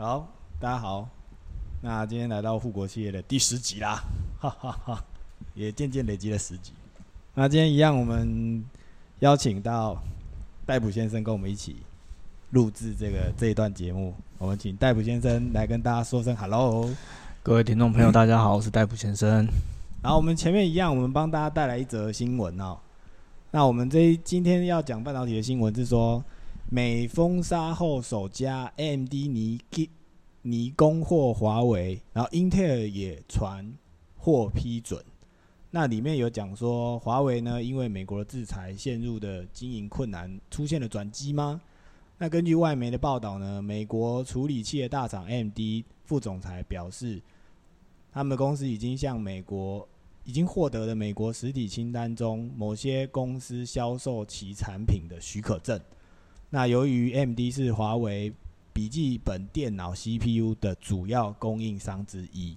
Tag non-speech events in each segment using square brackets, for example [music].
好，大家好。那今天来到富国企业的第十集啦，哈哈哈，也渐渐累积了十集。那今天一样，我们邀请到戴普先生跟我们一起录制这个这一段节目。我们请戴普先生来跟大家说声 “hello”。各位听众朋友，大家好，我是戴普先生。然后我们前面一样，我们帮大家带来一则新闻哦。那我们这今天要讲半导体的新闻是说，美封杀后首家 M D 尼尼供货华为，然后英特尔也传获批准。那里面有讲说，华为呢因为美国的制裁陷入的经营困难，出现了转机吗？那根据外媒的报道呢，美国处理器的大厂 M D 副总裁表示，他们的公司已经向美国已经获得了美国实体清单中某些公司销售其产品的许可证。那由于 M D 是华为。笔记本电脑 CPU 的主要供应商之一，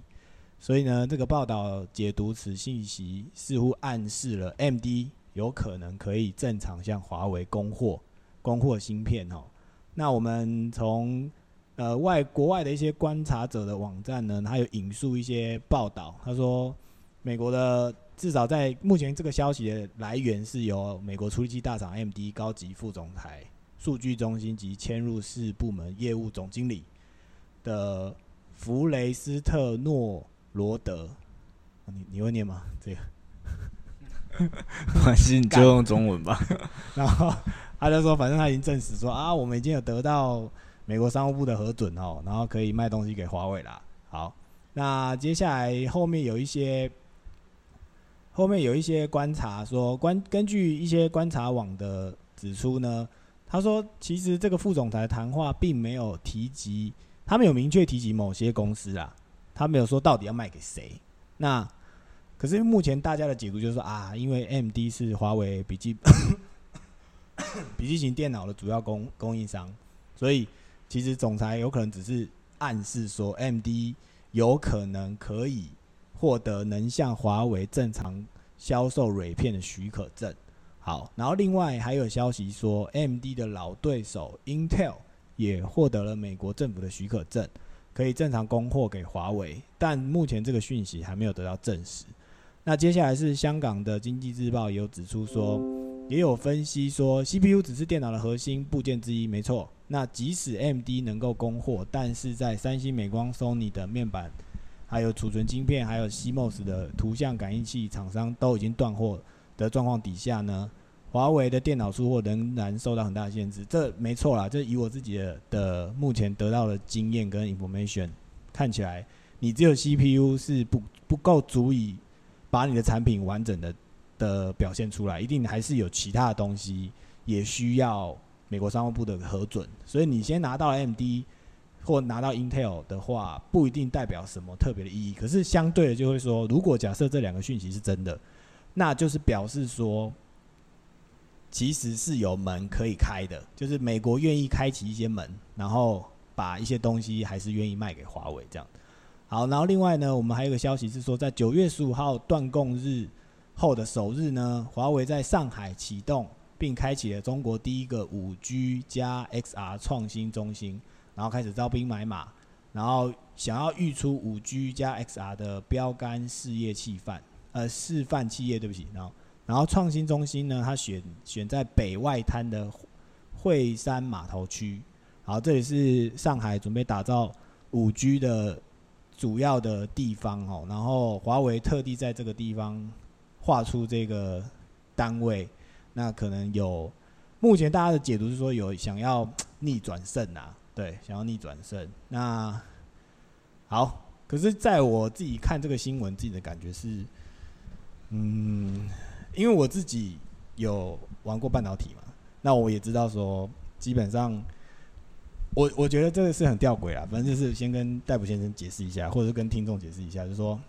所以呢，这个报道解读此信息，似乎暗示了 MD 有可能可以正常向华为供货、供货芯片哦。那我们从呃外国外的一些观察者的网站呢，他有引述一些报道，他说美国的至少在目前这个消息的来源是由美国处理器大厂 MD 高级副总裁。数据中心及嵌入式部门业务总经理的弗雷斯特诺罗德，你你会念吗？这个，[laughs] 还是你就用中文吧。[laughs] 然后他就说，反正他已经证实说啊，我们已经有得到美国商务部的核准哦，然后可以卖东西给华为啦。好，那接下来后面有一些，后面有一些观察说，观根据一些观察网的指出呢。他说：“其实这个副总裁谈话并没有提及，他们有明确提及某些公司啊，他没有说到底要卖给谁。那可是目前大家的解读就是说啊，因为 M D 是华为笔记 [coughs] 笔记型电脑的主要供供应商，所以其实总裁有可能只是暗示说 M D 有可能可以获得能向华为正常销售蕊片的许可证。”好，然后另外还有消息说，MD 的老对手 Intel 也获得了美国政府的许可证，可以正常供货给华为，但目前这个讯息还没有得到证实。那接下来是香港的经济日报也有指出说，也有分析说，CPU 只是电脑的核心部件之一，没错。那即使 MD 能够供货，但是在三星、美光、Sony 的面板、还有储存晶片、还有 CMOS 的图像感应器厂商都已经断货。的状况底下呢，华为的电脑出货仍然受到很大限制。这没错啦，这以我自己的的目前得到的经验跟 information 看起来，你只有 CPU 是不不够足以把你的产品完整的的表现出来，一定还是有其他的东西也需要美国商务部的核准。所以你先拿到 MD 或拿到 Intel 的话，不一定代表什么特别的意义。可是相对的就会说，如果假设这两个讯息是真的。那就是表示说，其实是有门可以开的，就是美国愿意开启一些门，然后把一些东西还是愿意卖给华为这样。好，然后另外呢，我们还有个消息是说，在九月十五号断供日后的首日呢，华为在上海启动并开启了中国第一个五 G 加 XR 创新中心，然后开始招兵买马，然后想要预出五 G 加 XR 的标杆事业气范。呃，示范企业，对不起，然后，然后创新中心呢，它选选在北外滩的惠山码头区，好，这里是上海准备打造五 G 的主要的地方哦，然后华为特地在这个地方画出这个单位，那可能有，目前大家的解读是说有想要逆转胜啊，对，想要逆转胜，那好，可是在我自己看这个新闻，自己的感觉是。嗯，因为我自己有玩过半导体嘛，那我也知道说，基本上，我我觉得这个是很吊诡啊。反正就是先跟戴普先生解释一下，或者是跟听众解释一下，就是说，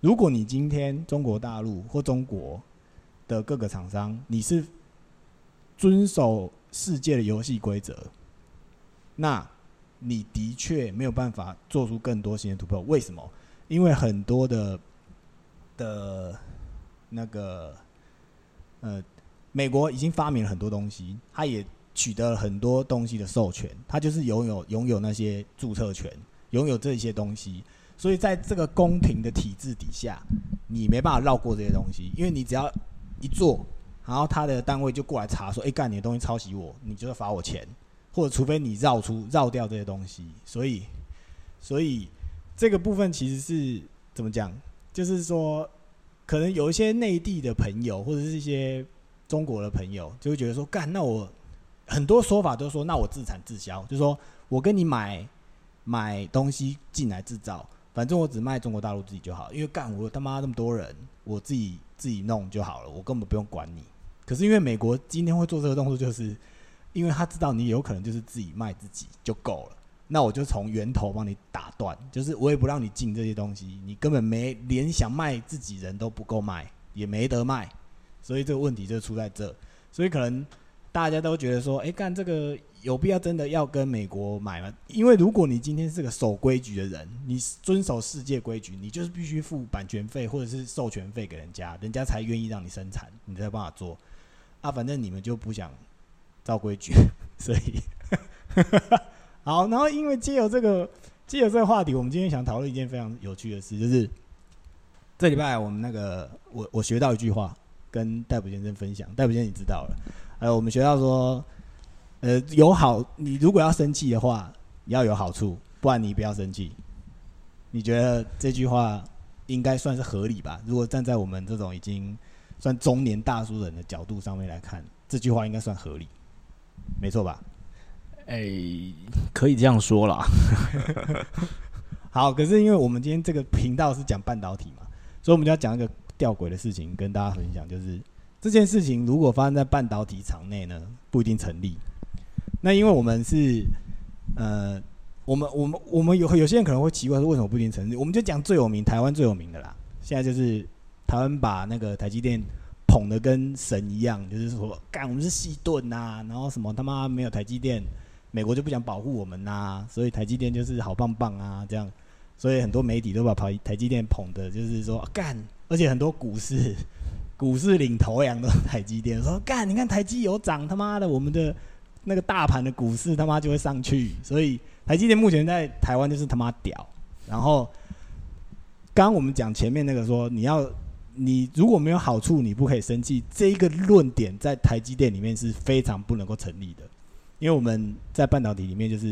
如果你今天中国大陆或中国的各个厂商，你是遵守世界的游戏规则，那你的确没有办法做出更多新的突破。为什么？因为很多的。的，那个，呃，美国已经发明了很多东西，它也取得了很多东西的授权，他就是拥有拥有那些注册权，拥有这些东西，所以在这个公平的体制底下，你没办法绕过这些东西，因为你只要一做，然后他的单位就过来查说，哎，干你的东西抄袭我，你就要罚我钱，或者除非你绕出绕掉这些东西，所以，所以这个部分其实是怎么讲，就是说。可能有一些内地的朋友，或者是一些中国的朋友，就会觉得说：“干，那我很多说法都说，那我自产自销，就说我跟你买买东西进来制造，反正我只卖中国大陆自己就好，因为干我他妈那么多人，我自己自己弄就好了，我根本不用管你。可是因为美国今天会做这个动作，就是因为他知道你有可能就是自己卖自己就够了。”那我就从源头帮你打断，就是我也不让你进这些东西，你根本没连想卖自己人都不够卖，也没得卖，所以这个问题就出在这。所以可能大家都觉得说，哎，干这个有必要真的要跟美国买吗？因为如果你今天是个守规矩的人，你遵守世界规矩，你就是必须付版权费或者是授权费给人家，人家才愿意让你生产，你才有办法做。啊，反正你们就不想照规矩，[laughs] 所以。好，然后因为借由这个借由这个话题，我们今天想讨论一件非常有趣的事，就是这礼拜我们那个我我学到一句话，跟戴普先生分享。戴普先生你知道了，呃，我们学到说，呃，有好，你如果要生气的话，要有好处，不然你不要生气。你觉得这句话应该算是合理吧？如果站在我们这种已经算中年大叔人的角度上面来看，这句话应该算合理，没错吧？哎，可以这样说啦。[laughs] 好，可是因为我们今天这个频道是讲半导体嘛，所以我们就要讲一个吊诡的事情跟大家分享，就是这件事情如果发生在半导体厂内呢，不一定成立。那因为我们是呃，我们我们我们有有些人可能会奇怪说，为什么不一定成立？我们就讲最有名，台湾最有名的啦。现在就是台湾把那个台积电。捧的跟神一样，就是说，干我们是细盾呐，然后什么他妈没有台积电，美国就不想保护我们呐，所以台积电就是好棒棒啊，这样，所以很多媒体都把台台积电捧的，就是说干，而且很多股市 [laughs] 股市领头羊都是台积电，说干，你看台积有涨，他妈的我们的那个大盘的股市他妈就会上去，所以台积电目前在台湾就是他妈屌。然后，刚刚我们讲前面那个说你要。你如果没有好处，你不可以生气。这一个论点在台积电里面是非常不能够成立的，因为我们在半导体里面，就是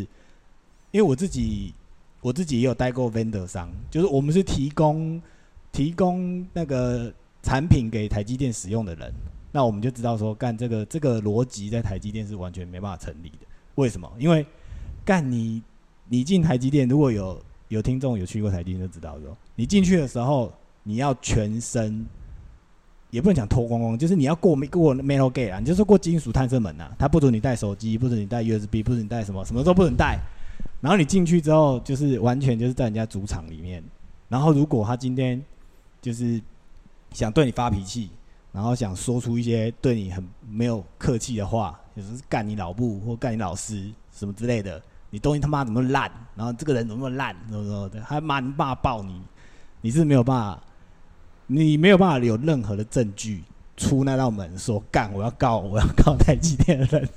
因为我自己我自己也有待过 vendor 商，就是我们是提供提供那个产品给台积电使用的人，那我们就知道说，干这个这个逻辑在台积电是完全没办法成立的。为什么？因为干你你进台积电，如果有有听众有去过台积电就知道说，你进去的时候。你要全身，也不能讲脱光光，就是你要过过 metal gate 啊，你就是过金属探测门呐。它不准你带手机，不准你带 USB，不准你带什么，什么都不能带。然后你进去之后，就是完全就是在人家主场里面。然后如果他今天就是想对你发脾气，然后想说出一些对你很没有客气的话，就是干你老部或干你老师什么之类的，你东西他妈怎么烂，然后这个人怎么烂，怎么怎么的，还骂骂爆你，你是没有办法。你没有办法有任何的证据出那道门说干，我要告，我要告台积电的人。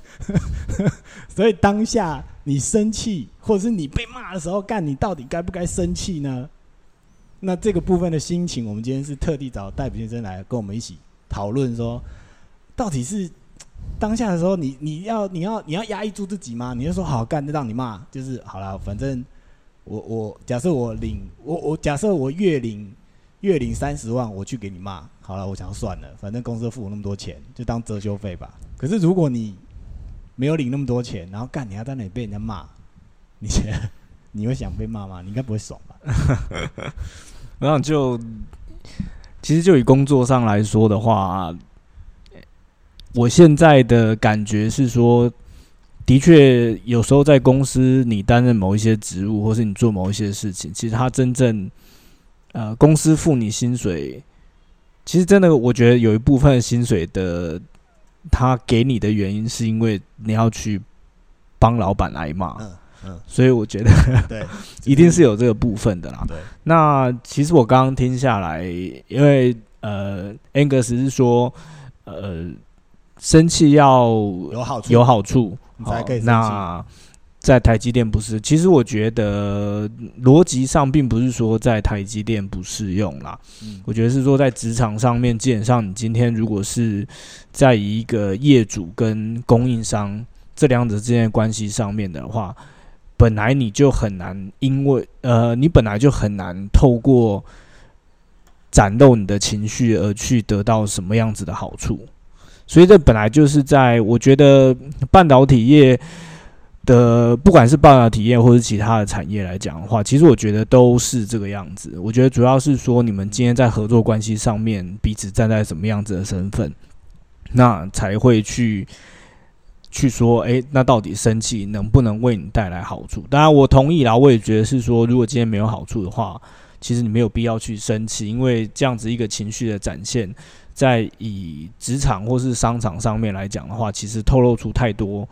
[laughs] 所以当下你生气，或者是你被骂的时候，干，你到底该不该生气呢？那这个部分的心情，我们今天是特地找戴普先生来跟我们一起讨论，说到底是当下的时候，你你要你要你要压抑住自己吗？你就说好干，就让你骂，就是好了，反正我我假设我领我我假设我月领。月领三十万，我去给你骂好了，我想算了，反正公司付我那么多钱，就当遮羞费吧。可是如果你没有领那么多钱，然后干你还在那里被人家骂，你 [laughs] 你会想被骂吗？你应该不会爽吧？[laughs] 然后就其实就以工作上来说的话，我现在的感觉是说，的确有时候在公司你担任某一些职务，或是你做某一些事情，其实他真正。呃，公司付你薪水，其实真的，我觉得有一部分薪水的，他给你的原因是因为你要去帮老板挨骂，嗯嗯，所以我觉得对，[laughs] 一定是有这个部分的啦。对，那其实我刚刚听下来，因为呃，Angus 是说，呃，生气要有好处，有好处，好你才可以生气那在台积电不是，其实我觉得逻辑上并不是说在台积电不适用啦，嗯我觉得是说在职场上面，基本上你今天如果是在一个业主跟供应商这两者之间的关系上面的话，本来你就很难，因为呃，你本来就很难透过展露你的情绪而去得到什么样子的好处，所以这本来就是在我觉得半导体业。的不管是半导体验或者其他的产业来讲的话，其实我觉得都是这个样子。我觉得主要是说你们今天在合作关系上面彼此站在什么样子的身份，那才会去去说，诶，那到底生气能不能为你带来好处？当然，我同意啦，我也觉得是说，如果今天没有好处的话，其实你没有必要去生气，因为这样子一个情绪的展现，在以职场或是商场上面来讲的话，其实透露出太多。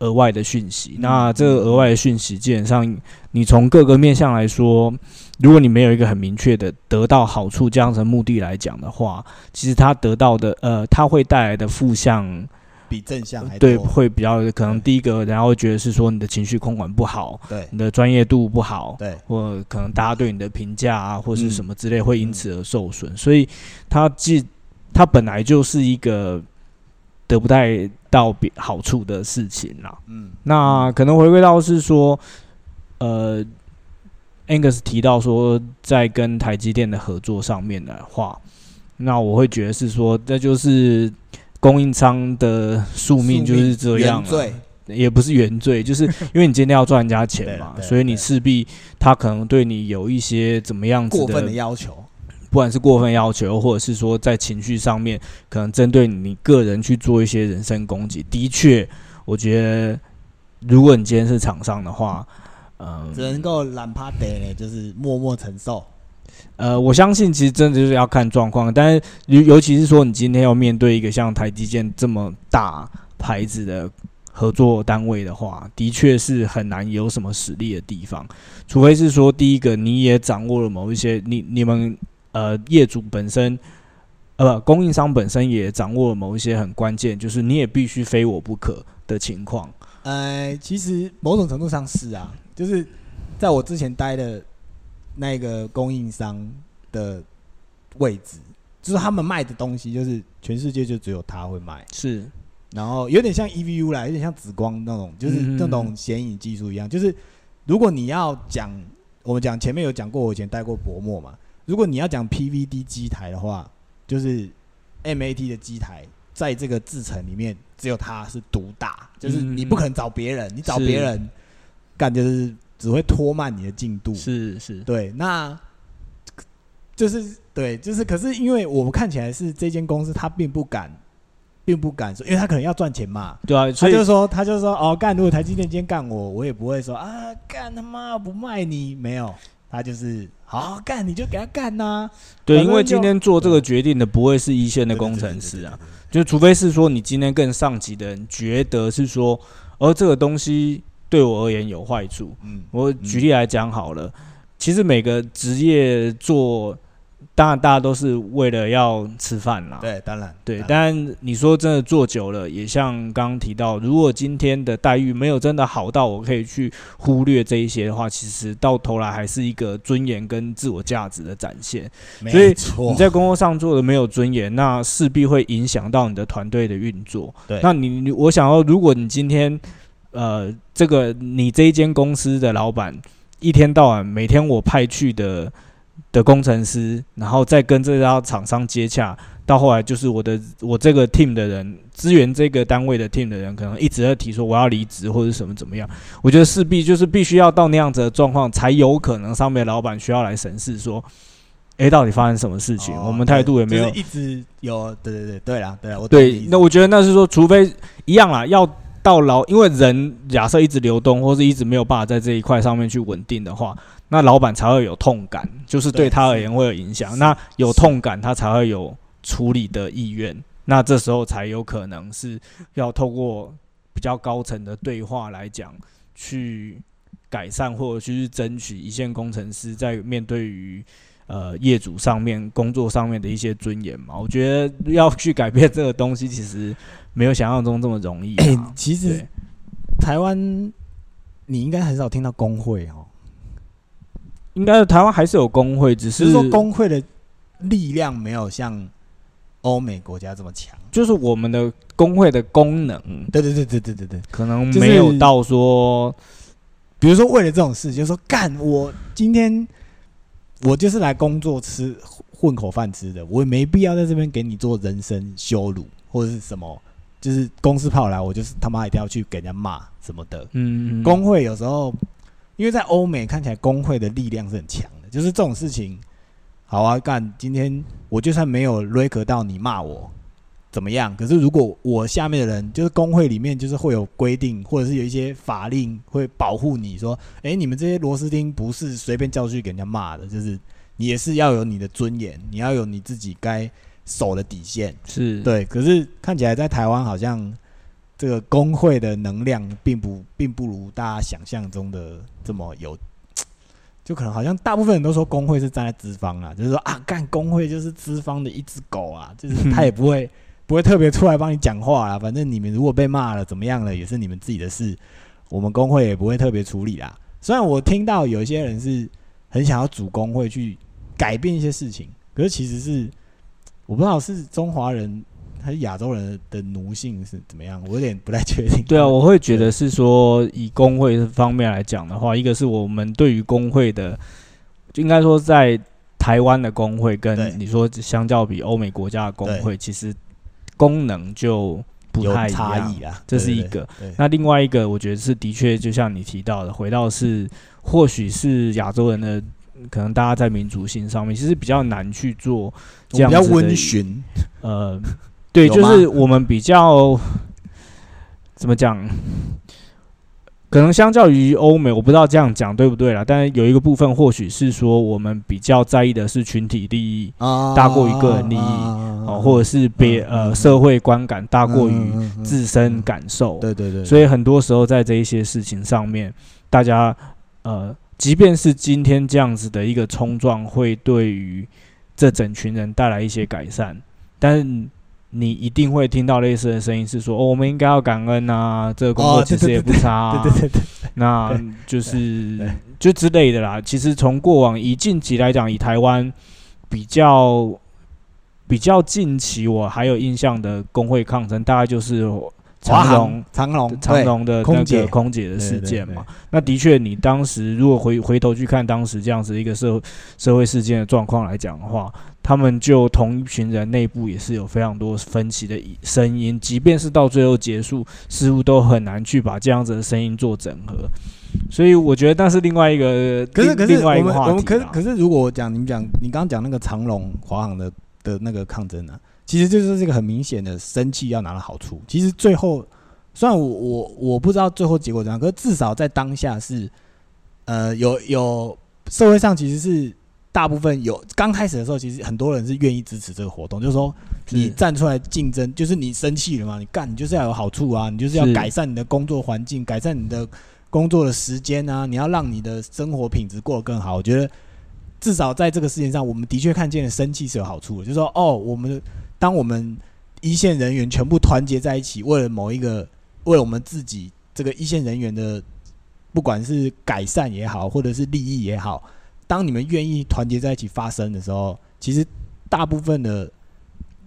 额外的讯息，那这个额外的讯息，基本上你从各个面向来说，如果你没有一个很明确的得到好处这样子的目的来讲的话，其实它得到的呃，它会带来的负向，比正向还对，多。会比较可能第一个，然后会觉得是说你的情绪控管不好，对。你的专业度不好，对。或可能大家对你的评价啊，或是嗯。什么之类，会因此而受损。所以它既它本来就是一个得不太到比好处的事情啦。嗯那可能回归到是说，呃，Angus 提到说，在跟台积电的合作上面的话，那我会觉得是说，这就是供应商的宿命就是这样了。也不是原罪，就是 [laughs] 因为你今天要赚人家钱嘛，所以你势必他可能对你有一些怎么样子过分的要求，不管是过分要求，或者是说在情绪上面，可能针对你个人去做一些人身攻击。的确，我觉得如果你今天是厂商的话，嗯、只能够懒趴得呢，就是默默承受。呃，我相信其实真的就是要看状况，但是尤尤其是说你今天要面对一个像台积电这么大牌子的合作单位的话，的确是很难有什么实力的地方，除非是说第一个你也掌握了某一些你你们呃业主本身。呃，不供应商本身也掌握了某一些很关键，就是你也必须非我不可的情况。呃，其实某种程度上是啊，就是在我之前待的那个供应商的位置，就是他们卖的东西，就是全世界就只有他会卖，是，然后有点像 EVU 啦，有点像紫光那种，就是嗯那种显影技术一样。就是如果你要讲，我们讲前面有讲过，我以前待过薄膜嘛。如果你要讲 PVD 机台的话，就是 MAT 的机台，在这个制程里面只有它是独大，就是你不可能找别人，你找是别人干就是只会拖慢你的进度。是是，对，那就是对，就是可是因为我们看起来是这间公司，他并不敢，并不敢说，因为他可能要赚钱嘛。对啊，他所以就说，他就说，哦，干，如果台积电今天干我，我也不会说啊，干他妈不卖你，没有，他就是好好干，你就给他干呐、对，因为今天做这个决定的不会是一线的工程师啊，，就除非是说你今天更上级的人觉得是说，而这个东西对我而言有坏处。嗯，我举例来讲好了，其实每个职业做，当然大家都是为了要吃饭啦。对，当然，对，然但你说真的做久了，也像刚刚提到，如果今天的待遇没有真的好到我可以去忽略这一些的话，其实到头来还是一个尊严跟自我价值的展现。所以没错，你在工作上做的没有尊严，那势必会影响到你的团队的运作。对那你你我想要，如果你今天呃，这个你这一间公司的老板一天到晚每天我派去的的工程师，然后再跟这家厂商接洽，到后来就是我的我这个 team 的人支援这个单位的 team 的人，可能一直在提说我要离职或者什么怎么样。我觉得势必就是必须要到那样子的状况，才有可能上面老板需要来审视说。诶，到底发生什么事情？哦我们态度也没有就是一直有，对对对对啦，对啦，我对那我觉得那是说，除非一样啦，要到老，因为人假设一直流动，或是一直没有办法在这一块上面去稳定的话，那老板才会有痛感，就是对他而言会有影响。那有痛感，他才会有处理的意愿。那这时候才有可能是要透过比较高层的对话来讲，去改善或者去争取一线工程师在面对于呃业主上面工作上面的一些尊严嘛。我觉得要去改变这个东西，其实没有想象中这么容易。[laughs] 其实台湾你应该很少听到工会哦，应该台湾还是有工会，只是说工会的力量没有像欧美国家这么强。就是我们的工会的功能对对对对对对对，可能就是没有到说比如说为了这种事，就是说干我今天我就是来工作吃混口饭吃的，我也没必要在这边给你做人身羞辱或者是什么，就是公司派我来，我就是他妈一定要去给人家骂什么的。嗯工会有时候，因为在欧美看起来工会的力量是很强的，就是这种事情，好啊，干，今天我就算没有 r e 到你骂我怎么样，可是如果我下面的人就是工会里面就是会有规定，或者是有一些法令会保护你说，诶，你们这些螺丝钉不是随便叫去给人家骂的，就是你也是要有你的尊严，你要有你自己该守的底线。是对，可是看起来在台湾好像这个工会的能量并不并不如大家想象中的这么有，[tsk] 就可能好像大部分人都说工会是站在资方啊，就是说啊，干工会就是资方的一只狗啊，就是他也不会 [laughs] 不会特别出来帮你讲话啦，反正你们如果被骂了怎么样了，也是你们自己的事，我们工会也不会特别处理啦。虽然我听到有些人是很想要主工会去改变一些事情，可是其实是我不知道是中华人还是亚洲人的奴性是怎么样，我有点不太确定。对啊，我会觉得是说，以工会方面来讲的话，一个是我们对于工会的，就应该说在台湾的工会跟你说相较比欧美国家的工会，其实功能就不太差异。啊，这是一个。对那另外一个，我觉得是的确，就像你提到的，回到是或许是亚洲人的，可能大家在民族性上面其实比较难去做这样子的比较温驯，呃，对，就是我们比较怎么讲？可能相较于欧美，我不知道这样讲对不对啦。但是有一个部分，或许是说我们比较在意的是群体利益啊大过于个人利益哦，或者是别呃社会观感大过于自身感受。对对对，所以很多时候在这一些事情上面，大家呃，即便是今天这样子的一个冲撞，会对于这整群人带来一些改善，但是你一定会听到类似的声音，是说、哦、我们应该要感恩啊，这个工作其实也不差、啊。对对对对，那就是就之类的啦。其实从过往以近期来讲，以台湾比较比较近期我还有印象的工会抗争，大概就是华长荣航长龙长龙的那空姐个空姐的事件嘛。那的确，你当时如果回回头去看当时这样子一个社社会事件的状况来讲的话，他们就同一群人内部也是有非常多分歧的声音，即便是到最后结束，似乎都很难去把这样子的声音做整合。所以我觉得那是另外一个，可是可是另另外一个话题我们我们可是可是如果我讲你们讲你刚刚讲那个长龙华航的的那个抗争啊，其实就是这个很明显的生气要拿到好处。其实最后虽然我我我不知道最后结果怎样，可是至少在当下是呃有有社会上其实是大部分有刚开始的时候，其实很多人是愿意支持这个活动，就是说你站出来竞争，就是你生气了嘛，你干你就是要有好处啊，你就是要改善你的工作环境，改善你的工作的时间啊，你要让你的生活品质过得更好。我觉得至少在这个事件上，我们的确看见了生气是有好处的，就是说哦，我们当我们一线人员全部团结在一起，为了某一个，为了我们自己这个一线人员的，不管是改善也好，或者是利益也好，当你们愿意团结在一起发声的时候，其实大部分的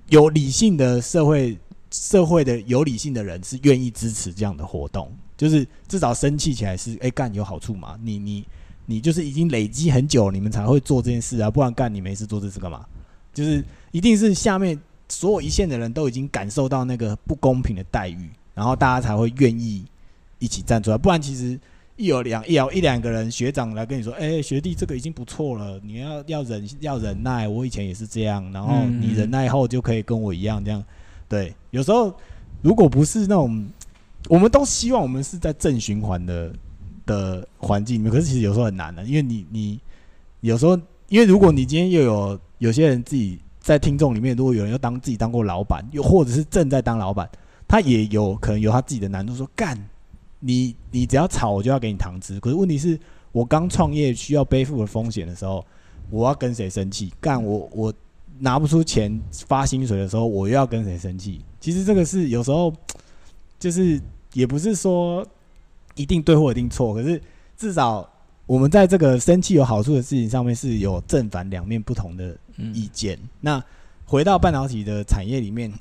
有理性的社会社会的有理性的人是愿意支持这样的活动，就是至少生气起来是哎干、有好处嘛，你你你就是已经累积很久，你们才会做这件事啊，不然干你没事做这事干嘛？就是一定是下面所有一线的人都已经感受到那个不公平的待遇，然后大家才会愿意一起站出来，不然其实。一有两一有一两个人学长来跟你说，哎、学弟这个已经不错了，你要要忍要忍耐，我以前也是这样，然后你忍耐后就可以跟我一样这样。对，有时候如果不是那种，我们都希望我们是在正循环的的环境里面，可是其实有时候很难的、因为你你有时候，因为如果你今天又有有些人自己在听众里面，如果有人又当自己当过老板，又或者是正在当老板，他也有可能有他自己的难度，说干你你只要吵，我就要给你糖吃。可是问题是我刚创业需要背负的风险的时候，我要跟谁生气？干我我拿不出钱发薪水的时候，我又要跟谁生气？其实这个是有时候就是也不是说一定对或一定错，可是至少我们在这个生气有好处的事情上面是有正反两面不同的嗯。意见。那回到半导体的产业里面，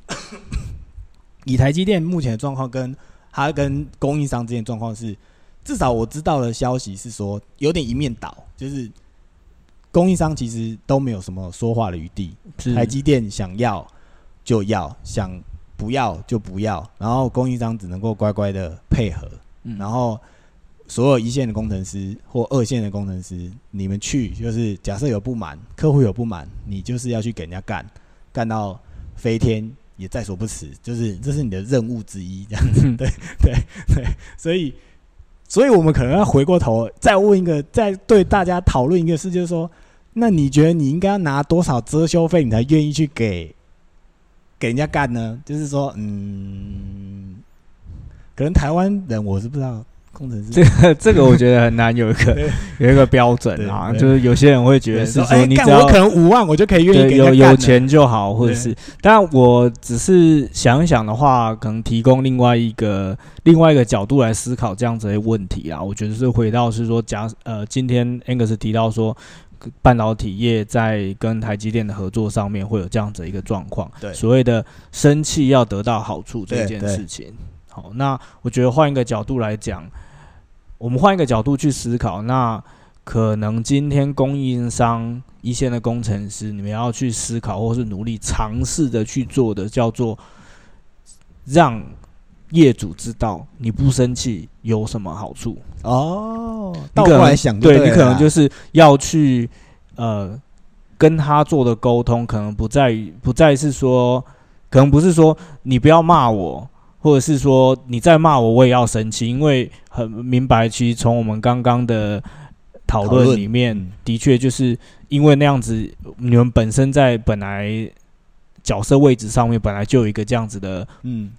[coughs] 以台积电目前的状况跟它跟供应商之间的状况是，至少我知道的消息是说有点一面倒，就是供应商其实都没有什么说话的余地，台积电想要就要，想不要就不要，然后供应商只能够乖乖的配合，嗯然后所有一线的工程师或二线的工程师，你们去就是假设有不满，客户有不满，你就是要去给人家干，干到飞天也在所不辞，就是这是你的任务之一，这样子，嗯对对对，[laughs] 所以。所以我们可能要回过头再问一个，再对大家讨论一个事，就是说，那你觉得你应该要拿多少遮羞费，你才愿意去给给人家干呢？就是说，嗯，可能台湾人我是不知道，工程师。这个这个我觉得很难有一个 [laughs] 有一个标准啊，就是有些人会觉得是说你只要干我可能五万我就可以愿意有有钱就好，或者是，但我只是想一想的话，可能提供另外一个另外一个角度来思考这样子的问题啊。我觉得是回到是说，假呃，今天 Angus 提到说，半导体业在跟台积电的合作上面会有这样子的一个状况，对。所谓的生气要得到好处这件事情。好，那我觉得换一个角度来讲，我们换一个角度去思考，那可能今天供应商一线的工程师，你们要去思考或是努力尝试的去做的，叫做让业主知道你不生气有什么好处。哦，你倒可能过来想对你可能就是要去呃跟他做的沟通，可能不在于不再是说，可能不是说你不要骂我，或者是说你再骂我我也要生气，因为很明白，其实从我们刚刚的讨讨论论里面嗯，的确就是因为那样子，你们本身在本来角色位置上面本来就有一个这样子的嗯，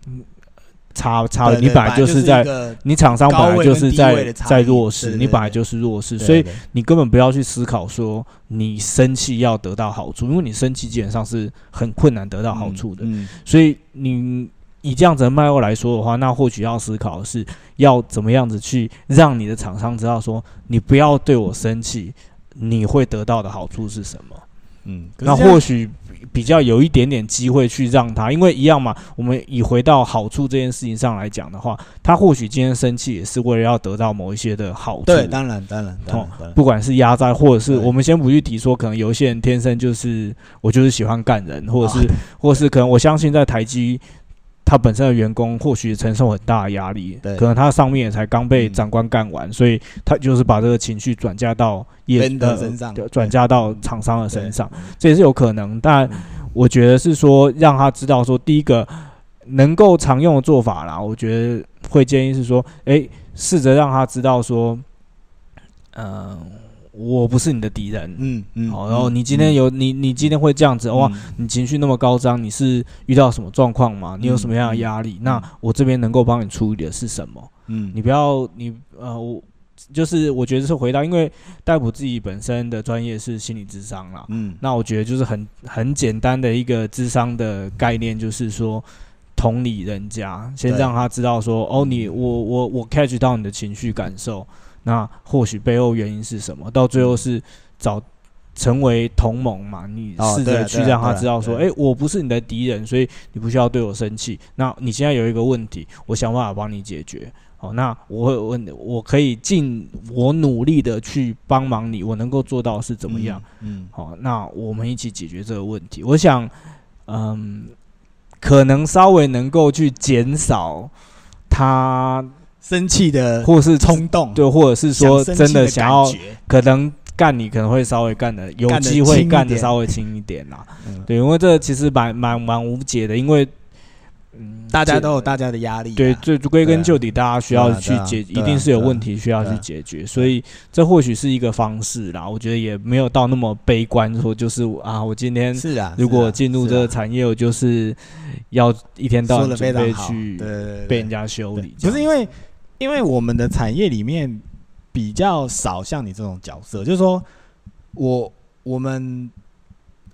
差差，你本来就是在你厂商本来就是在在弱势，你本来就是弱势，所以你根本不要去思考说你生气要得到好处，因为你生气基本上是很困难得到好处的。嗯，所以你以这样子的脉络来说的话，那或许要思考的是要怎么样子去让你的厂商知道说，你不要对我生气，你会得到的好处是什么？嗯，那或许比较有一点点机会去让他，因为一样嘛，我们以回到好处这件事情上来讲的话，他或许今天生气也是为了要得到某一些的好处。对，当然当然当然不管是压榨，或者是我们先不去提说，可能有一些人天生就是我就是喜欢干人，或者是、啊或是可能我相信在台积，他本身的员工或许承受很大的压力，对。可能他上面也才刚被嗯。长官干完，所以他就是把这个情绪转嫁到业 Vendor 身上。对转嫁到厂商的身上，这也是有可能。但嗯。我觉得是说让他知道说，第一个能够常用的做法啦，我觉得会建议是说，诶，试着让他知道说，嗯、我不是你的敌人。嗯嗯，好，然后嗯你今天有你你今天会这样子哇，，嗯你情绪那么高涨，你是遇到什么状况吗？你有什么样的压力？那我这边能够帮你处理的是什么？嗯，你不要你呃，我就是我觉得是回到，因为戴普自己本身的专业是心理智商啦，嗯那我觉得就是很很简单的一个智商的概念，就是说同理人家，先让他知道说，哦，你我我我 catch 到你的情绪感受，那或许背后原因是什么？到最后是找成为同盟嘛，你哦试着去让他知道说，对诶，我不是你的敌人，所以你不需要对我生气。那你现在有一个问题，我想办法帮你解决。好，那我会问，我可以尽我努力的去帮忙你，我能够做到是怎么样？？嗯，好，那我们一起解决这个问题。我想，嗯，可能稍微能够去减少他，生气的或是冲动，对，或者是说真的的想要可能干你，可能会稍微干的有机会干的稍微轻一点啦。嗯。对，因为这其实蛮蛮蛮无解的，因为嗯，大家都有大家的压力啊，对，最归根究底，大家需要去解，一定是有问题需要去解决，所以这或许是一个方式啦。我觉得也没有到那么悲观，说就是啊，我今天是啊，如果进入这个产业，我就是要一天到晚准备去被人家修理，不是因为因为我们的产业里面比较少像你这种角色，就是说我我们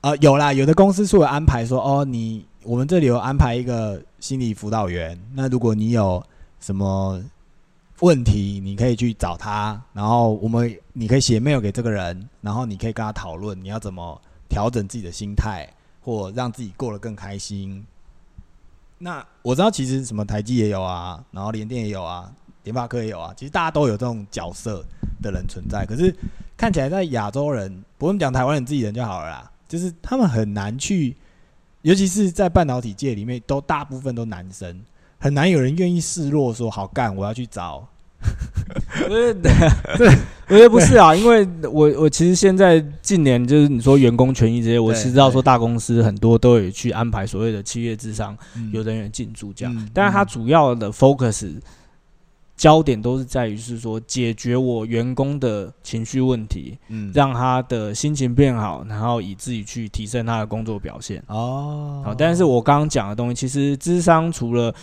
呃有啦，有的公司是会安排说，哦，你我们这里有安排一个心理辅导员，那如果你有什么问题，你可以去找他，然后我们你可以写 mail 给这个人，然后你可以跟他讨论你要怎么调整自己的心态，或让自己过得更开心。那我知道，其实什么台积也有啊，然后联电也有啊，联发科也有啊，其实大家都有这种角色的人存在。可是看起来在亚洲人，不用讲台湾人自己人就好了啦，就是他们很难去，尤其是在半导体界里面，都大部分都男生，很难有人愿意示弱说好干，我要去找。我觉得，对，我觉得不是啊，因为我我其实现在近年就是你说员工权益这些，我是知道说大公司很多都有去安排所谓的企业智商有人员进驻这样，但是它主要的 focus 焦点都是在于是说解决我员工的情绪问题，嗯，让他的心情变好，然后以自己去提升他的工作表现。哦，好，但是我刚刚讲的东西，其实智商除了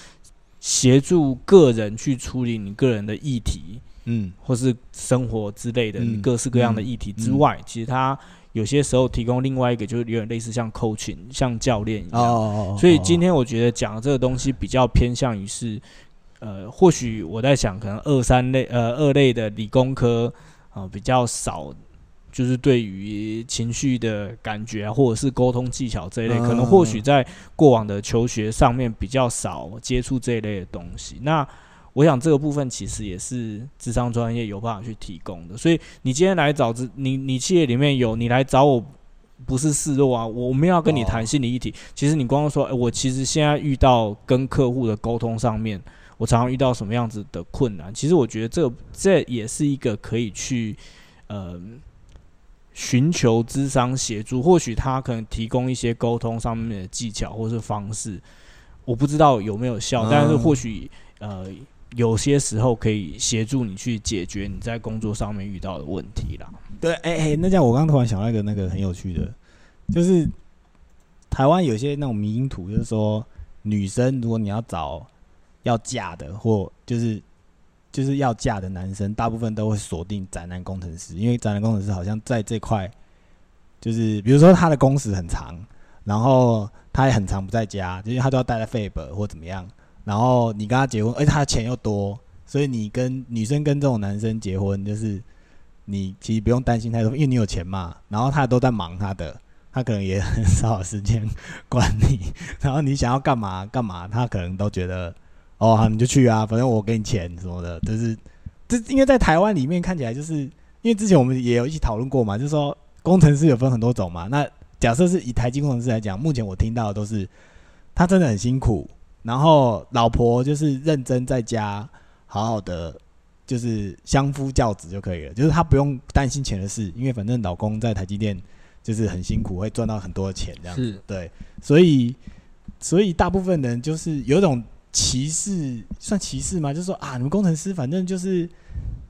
协助个人去处理你个人的议题，嗯，或是生活之类的你各式各样的议题之外，其实他有些时候提供另外一个，就是有点类似像 coaching，像教练一样。哦。所以今天我觉得讲的这个东西比较偏向于是，呃，或许我在想，可能二三类呃二类的理工科啊比较少。就是对于情绪的感觉啊，或者是沟通技巧这一类，可能或许在过往的求学上面比较少接触这一类的东西。那我想这个部分其实也是智商专业有办法去提供的。所以你今天来找智，你你企业里面有你来找我，不是示弱啊，我们要跟你谈心理议题。其实你光说，我其实现在遇到跟客户的沟通上面，我常常遇到什么样子的困难？其实我觉得这这也是一个可以去呃。寻求智商协助，或许他可能提供一些沟通上面的技巧或是方式，我不知道有没有效，但是或许呃有些时候可以协助你去解决你在工作上面遇到的问题啦。对，哎哎，那这样我刚突然想到一个那个很有趣的，就是台湾有些那种迷因图，就是说女生如果你要找要嫁的，或就是。就是要嫁的男生，大部分都会锁定宅男工程师，因为宅男工程师好像在这块，就是比如说他的工时很长，然后他也很长不在家，就是他都要待在费本或怎么样。然后你跟他结婚，而且他的钱又多，所以你跟女生跟这种男生结婚，就是你其实不用担心太多，因为你有钱嘛。然后他都在忙他的，他可能也很少时间管你。然后你想要干嘛干嘛，他可能都觉得。哦，好，你就去啊，反正我给你钱什么的，就是这，因为在台湾里面看起来，就是因为之前我们也有一起讨论过嘛，就是说工程师有分很多种嘛。那假设是以台积工程师来讲，目前我听到的都是他真的很辛苦，然后老婆就是认真在家，好好的就是相夫教子就可以了，就是他不用担心钱的事，因为反正老公在台积电就是很辛苦，会赚到很多钱这样子。对，所以所以大部分人就是有一种。歧视算歧视吗？就是说啊，你们工程师反正就是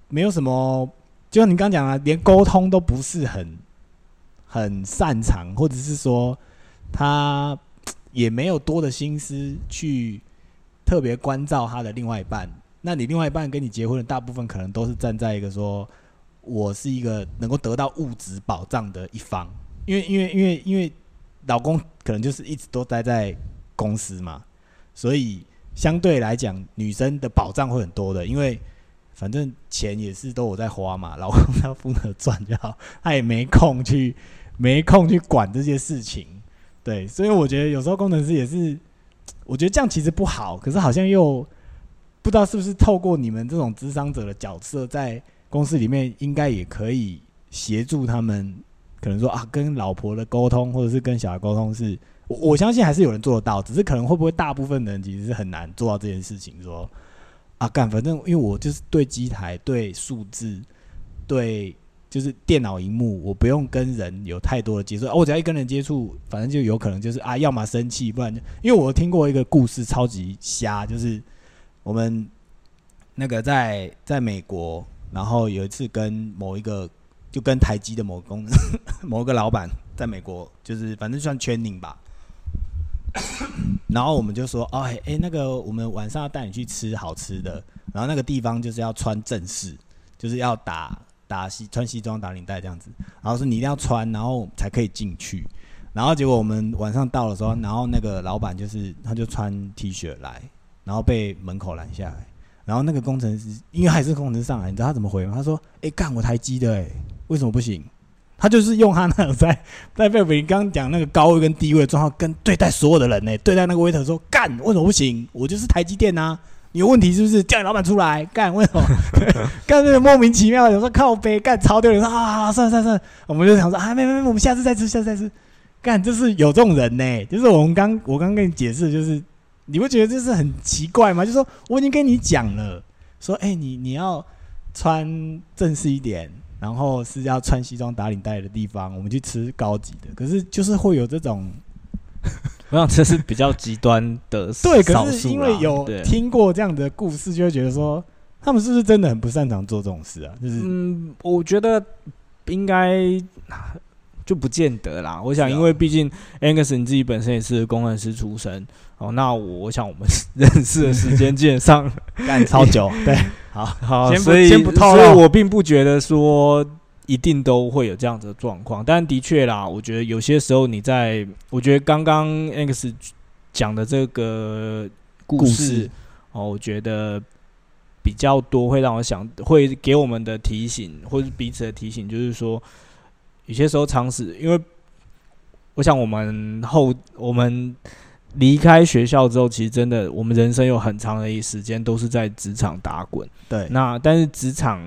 没有什么，就像你刚讲啊，连沟通都不是很很擅长，或者是说他也没有多的心思去特别关照他的另外一半。那你另外一半跟你结婚的大部分可能都是站在一个说，我是一个能够得到物质保障的一方，因为因为因为因为老公可能就是一直都待在公司嘛，所以。相对来讲，女生的保障会很多的，因为反正钱也是都我在花嘛，老公他负责赚就好，他也没空去没空去管这些事情，对，所以我觉得有时候工程师也是，我觉得这样其实不好，可是好像又不知道是不是透过你们这种智商者的角色，在公司里面应该也可以协助他们，可能说啊，跟老婆的沟通，或者是跟小孩沟通是。我我相信还是有人做得到，只是可能会不会大部分人其实是很难做到这件事情。说啊，干，反正因为我就是对机台、对数字、对就是电脑荧幕，我不用跟人有太多的接触。我只要一跟人接触，反正就有可能就是啊，要么生气，不然就因为我听过一个故事，超级瞎，就是我们那个在在美国，然后有一次跟某一个就跟台积的某工 [laughs] 某个老板在美国，就是反正算圈领吧。然后我们就说，哦，哎，那个我们晚上要带你去吃好吃的，然后那个地方就是要穿正式，就是要打打西穿西装打领带这样子，然后说你一定要穿，然后才可以进去。然后结果我们晚上到的时候，然后那个老板就是他就穿 T 恤来，然后被门口拦下来。然后那个工程师因为还是工程师上来，你知道他怎么回吗？他说：“哎，干我台机的哎，为什么不行？”他就是用他那种在 [laughs] 在贝贝刚刚讲那个高位跟低位的状况，跟对待所有的人呢，对待那个 waiter 说：“干为什么不行？我就是台积电呐，你有问题是不是？叫你老板出来干为什么？[laughs] 干那个莫名其妙，有时候靠背干超丢人，说啊算了算了算了，我们就想说啊没没没，我们下次再吃，下次再吃。干就是有这种人呢，就是我们刚我刚跟你解释，就是你不觉得这是很奇怪吗？就是说我已经跟你讲了，说哎你你要穿正式一点。然后是要穿西装打领带的地方，我们去吃高级的。可是就是会有这种，我想这是比较极端的。[laughs] 对，可是因为有听过这样的故事，就会觉得说，他们是不是真的很不擅长做这种事啊？就是，嗯，我觉得应该就不见得啦。我想，因为毕竟 Angus 你自己本身也是工程师出身，哦，那我想我们 [laughs] 认识的时间基本上 [laughs] 干超久，[laughs] 对。好好，所以所以我并不觉得说一定都会有这样子的状况，但的确啦，我觉得有些时候你在，我觉得刚刚 X 讲的这个故事哦，我觉得比较多会让我想，会给我们的提醒或者彼此的提醒，就是说有些时候尝试，因为我想我们后我们。离开学校之后，其实真的，我们人生有很长的一时间都是在职场打滚。对，那但是职场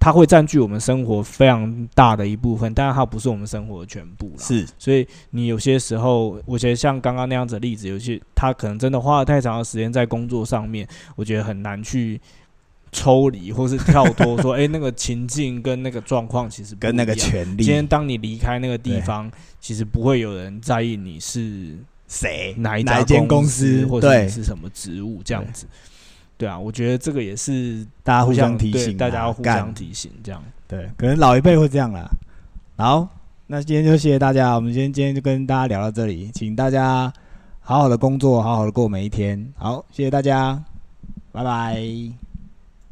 它会占据我们生活非常大的一部分，但是它不是我们生活的全部了是，所以你有些时候，我觉得像刚刚那样子的例子，有些他可能真的花了太长的时间在工作上面，我觉得很难去抽离或是跳脱，说，哎，那个情境跟那个状况其实跟那个权利。今天当你离开那个地方，其实不会有人在意你是。谁哪一哪一间公司或者是什么职务这样子？对啊，我觉得这个也是大家互相提醒，大家要互相提醒，这样对，可能老一辈会这样啦。好，那今天就谢谢大家，我们今天今天就跟大家聊到这里，请大家好好的工作，好好的过每一天。好，谢谢大家，拜拜。